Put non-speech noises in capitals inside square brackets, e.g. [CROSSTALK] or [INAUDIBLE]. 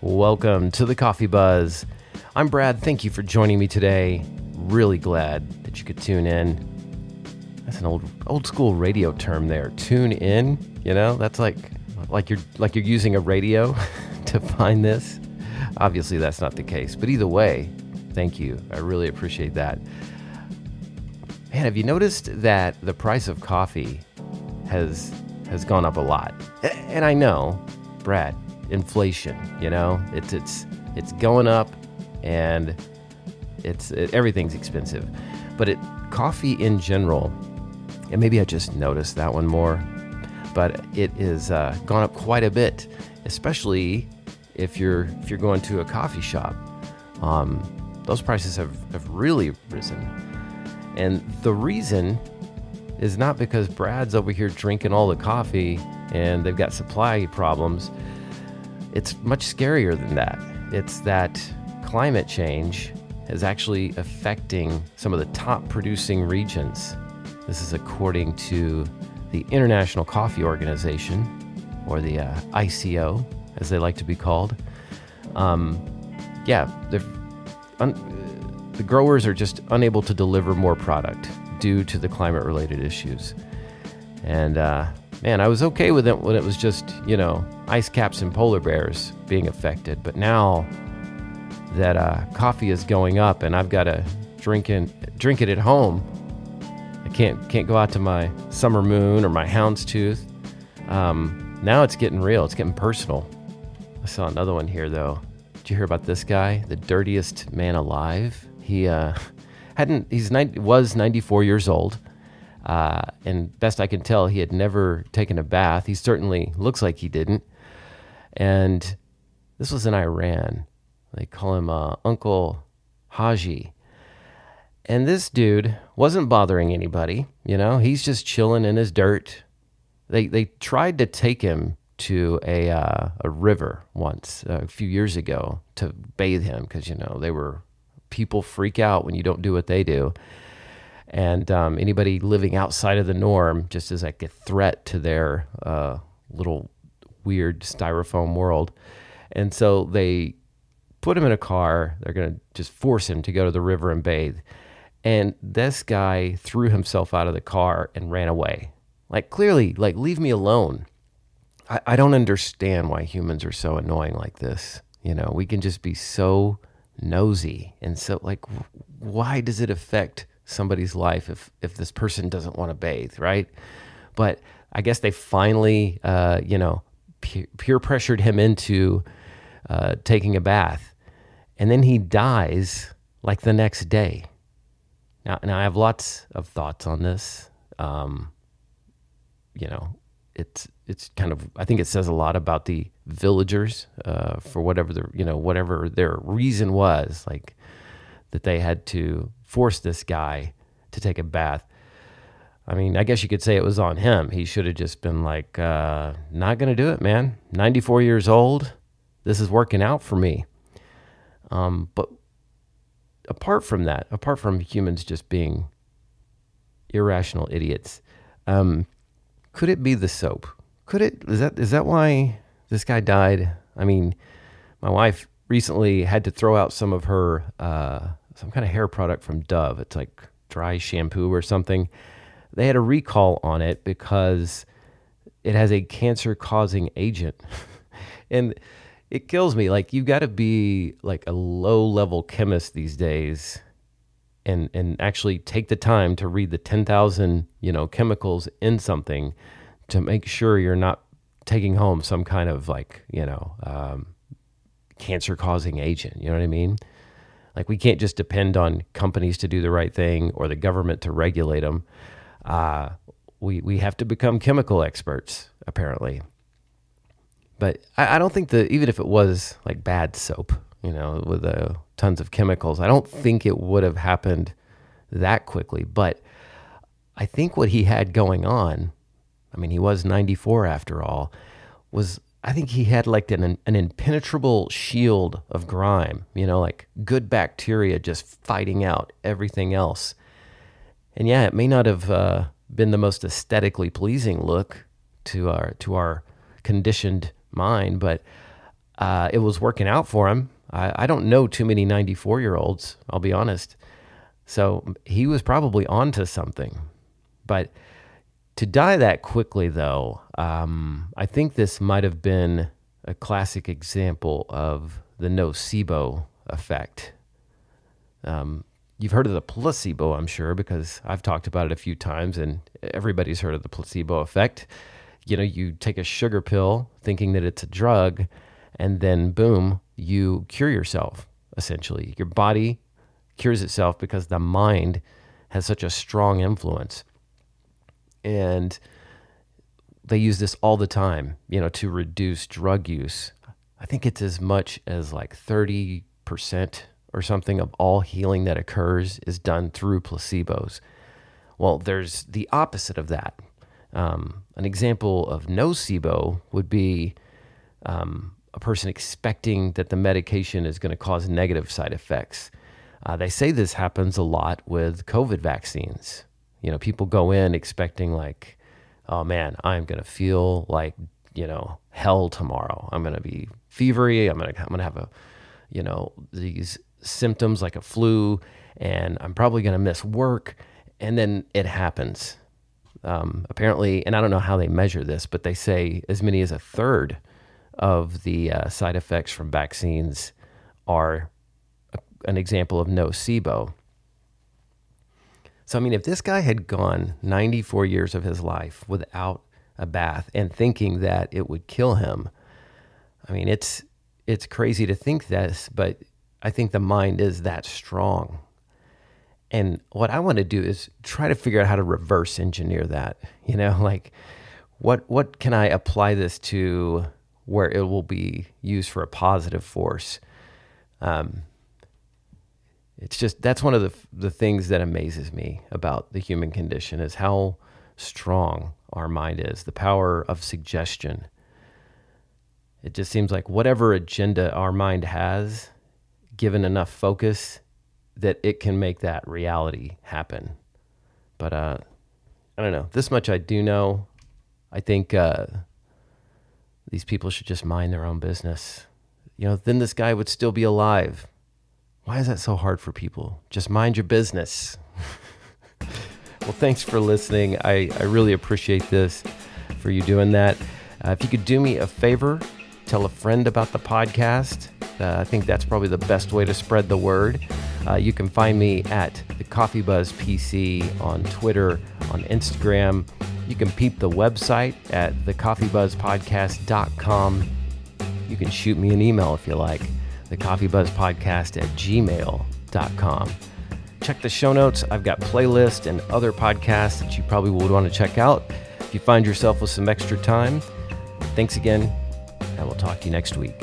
Welcome to the Coffee Buzz. I'm Brad. Thank you for joining me today. Really glad that you could tune in. That's an old old school radio term there. Tune in, you know? That's like like you're like you're using a radio [LAUGHS] to find this. Obviously that's not the case. But either way, thank you. I really appreciate that. Man, have you noticed that the price of coffee has has gone up a lot? And I know, Brad, inflation, you know, it's it's it's going up and it's it, everything's expensive. But it coffee in general, and maybe I just noticed that one more, but it is uh, gone up quite a bit, especially if you're if you're going to a coffee shop. Um, those prices have, have really risen. And the reason is not because Brad's over here drinking all the coffee and they've got supply problems. It's much scarier than that. It's that climate change is actually affecting some of the top producing regions. This is according to the International Coffee Organization, or the uh, ICO, as they like to be called. Um, yeah, un- the growers are just unable to deliver more product due to the climate related issues. And uh, man, I was okay with it when it was just, you know, ice caps and polar bears being affected. But now that uh, coffee is going up and I've got to drink, in, drink it at home, I can't, can't go out to my summer moon or my houndstooth. Um, now it's getting real, it's getting personal. I saw another one here though. Did you hear about this guy, the dirtiest man alive? He uh, [LAUGHS] hadn't. He's 90, was 94 years old, uh, and best I can tell, he had never taken a bath. He certainly looks like he didn't. And this was in Iran. They call him uh, Uncle Haji. And this dude wasn't bothering anybody. You know, he's just chilling in his dirt. They they tried to take him to a uh, a river once uh, a few years ago to bathe him because you know they were people freak out when you don't do what they do, and um, anybody living outside of the norm just is like a threat to their uh, little weird styrofoam world, and so they put him in a car. They're gonna just force him to go to the river and bathe, and this guy threw himself out of the car and ran away. Like clearly, like leave me alone. I, I don't understand why humans are so annoying like this. You know, we can just be so nosy and so like why does it affect somebody's life if if this person doesn't want to bathe, right? But I guess they finally uh, you know, peer, pressured him into uh, taking a bath. And then he dies like the next day. Now, now I have lots of thoughts on this. Um, you know, it's it's kind of I think it says a lot about the villagers uh, for whatever the you know whatever their reason was, like that they had to force this guy to take a bath. I mean, I guess you could say it was on him. He should have just been like, uh, "Not gonna do it, man. Ninety four years old. This is working out for me." Um, but apart from that, apart from humans just being irrational idiots, um, could it be the soap? Could it? Is that is that why this guy died? I mean, my wife recently had to throw out some of her uh, some kind of hair product from Dove. It's like dry shampoo or something. They had a recall on it because it has a cancer causing agent, [LAUGHS] and it kills me. Like you've got to be like a low level chemist these days and and actually take the time to read the 10,000, you know, chemicals in something to make sure you're not taking home some kind of like, you know, um, cancer causing agent, you know what I mean? Like we can't just depend on companies to do the right thing or the government to regulate them. Uh, we we have to become chemical experts apparently. But I, I don't think that even if it was like bad soap, you know, with uh, tons of chemicals, I don't think it would have happened that quickly. But I think what he had going on, I mean, he was 94 after all, was I think he had like an, an impenetrable shield of grime, you know, like good bacteria just fighting out everything else. And yeah, it may not have uh, been the most aesthetically pleasing look to our to our conditioned mind, but uh, it was working out for him. I, I don't know too many 94 year olds, I'll be honest. So he was probably onto something. But to die that quickly, though, um, I think this might have been a classic example of the nocebo effect. Um, you've heard of the placebo, I'm sure, because I've talked about it a few times, and everybody's heard of the placebo effect. You know, you take a sugar pill thinking that it's a drug, and then boom, you cure yourself, essentially. Your body cures itself because the mind has such a strong influence. And they use this all the time, you know, to reduce drug use. I think it's as much as like 30% or something of all healing that occurs is done through placebos. Well, there's the opposite of that. Um, an example of nocebo would be um, a person expecting that the medication is going to cause negative side effects. Uh, they say this happens a lot with COVID vaccines. You know, people go in expecting, like, oh man, I'm to feel like, you know, hell tomorrow. I'm to be fevery. I'm to, I'm to have a, you know, these symptoms like a flu, and I'm probably to miss work. And then it happens. Um, apparently, and I don't know how they measure this, but they say as many as a third of the uh, side effects from vaccines are a, an example of nocebo. So, I mean, if this guy had gone 94 years of his life without a bath and thinking that it would kill him, I mean, it's it's crazy to think this, but I think the mind is that strong. And what I want to do is try to figure out how to reverse engineer that. You know, [LAUGHS] like what what can I apply this to where it will be used for a positive force. Um, it's just that's one of the the things that amazes me about the human condition is how strong our mind is, the power of suggestion. It just seems like whatever agenda our mind has, given enough focus, that it can make that reality happen. But uh, I don't know. This much I do know. I think uh, these people should just mind their own business. You know, then this guy would still be alive. Why is that so hard for people? Just mind your business. [LAUGHS] well, thanks for listening. I, I really appreciate this for you doing that. Uh, if you could do me a favor, tell a friend about the podcast. Uh, I think that's probably the best way to spread the word. Uh, you can find me at the Coffee Buzz PC on Twitter, on Instagram. You can peep the website at thecoffeebuzzpodcast.com. You can shoot me an email if you like, thecoffeebuzzpodcast at gmail.com. Check the show notes. I've got playlists and other podcasts that you probably would want to check out if you find yourself with some extra time. Thanks again, and we'll talk to you next week.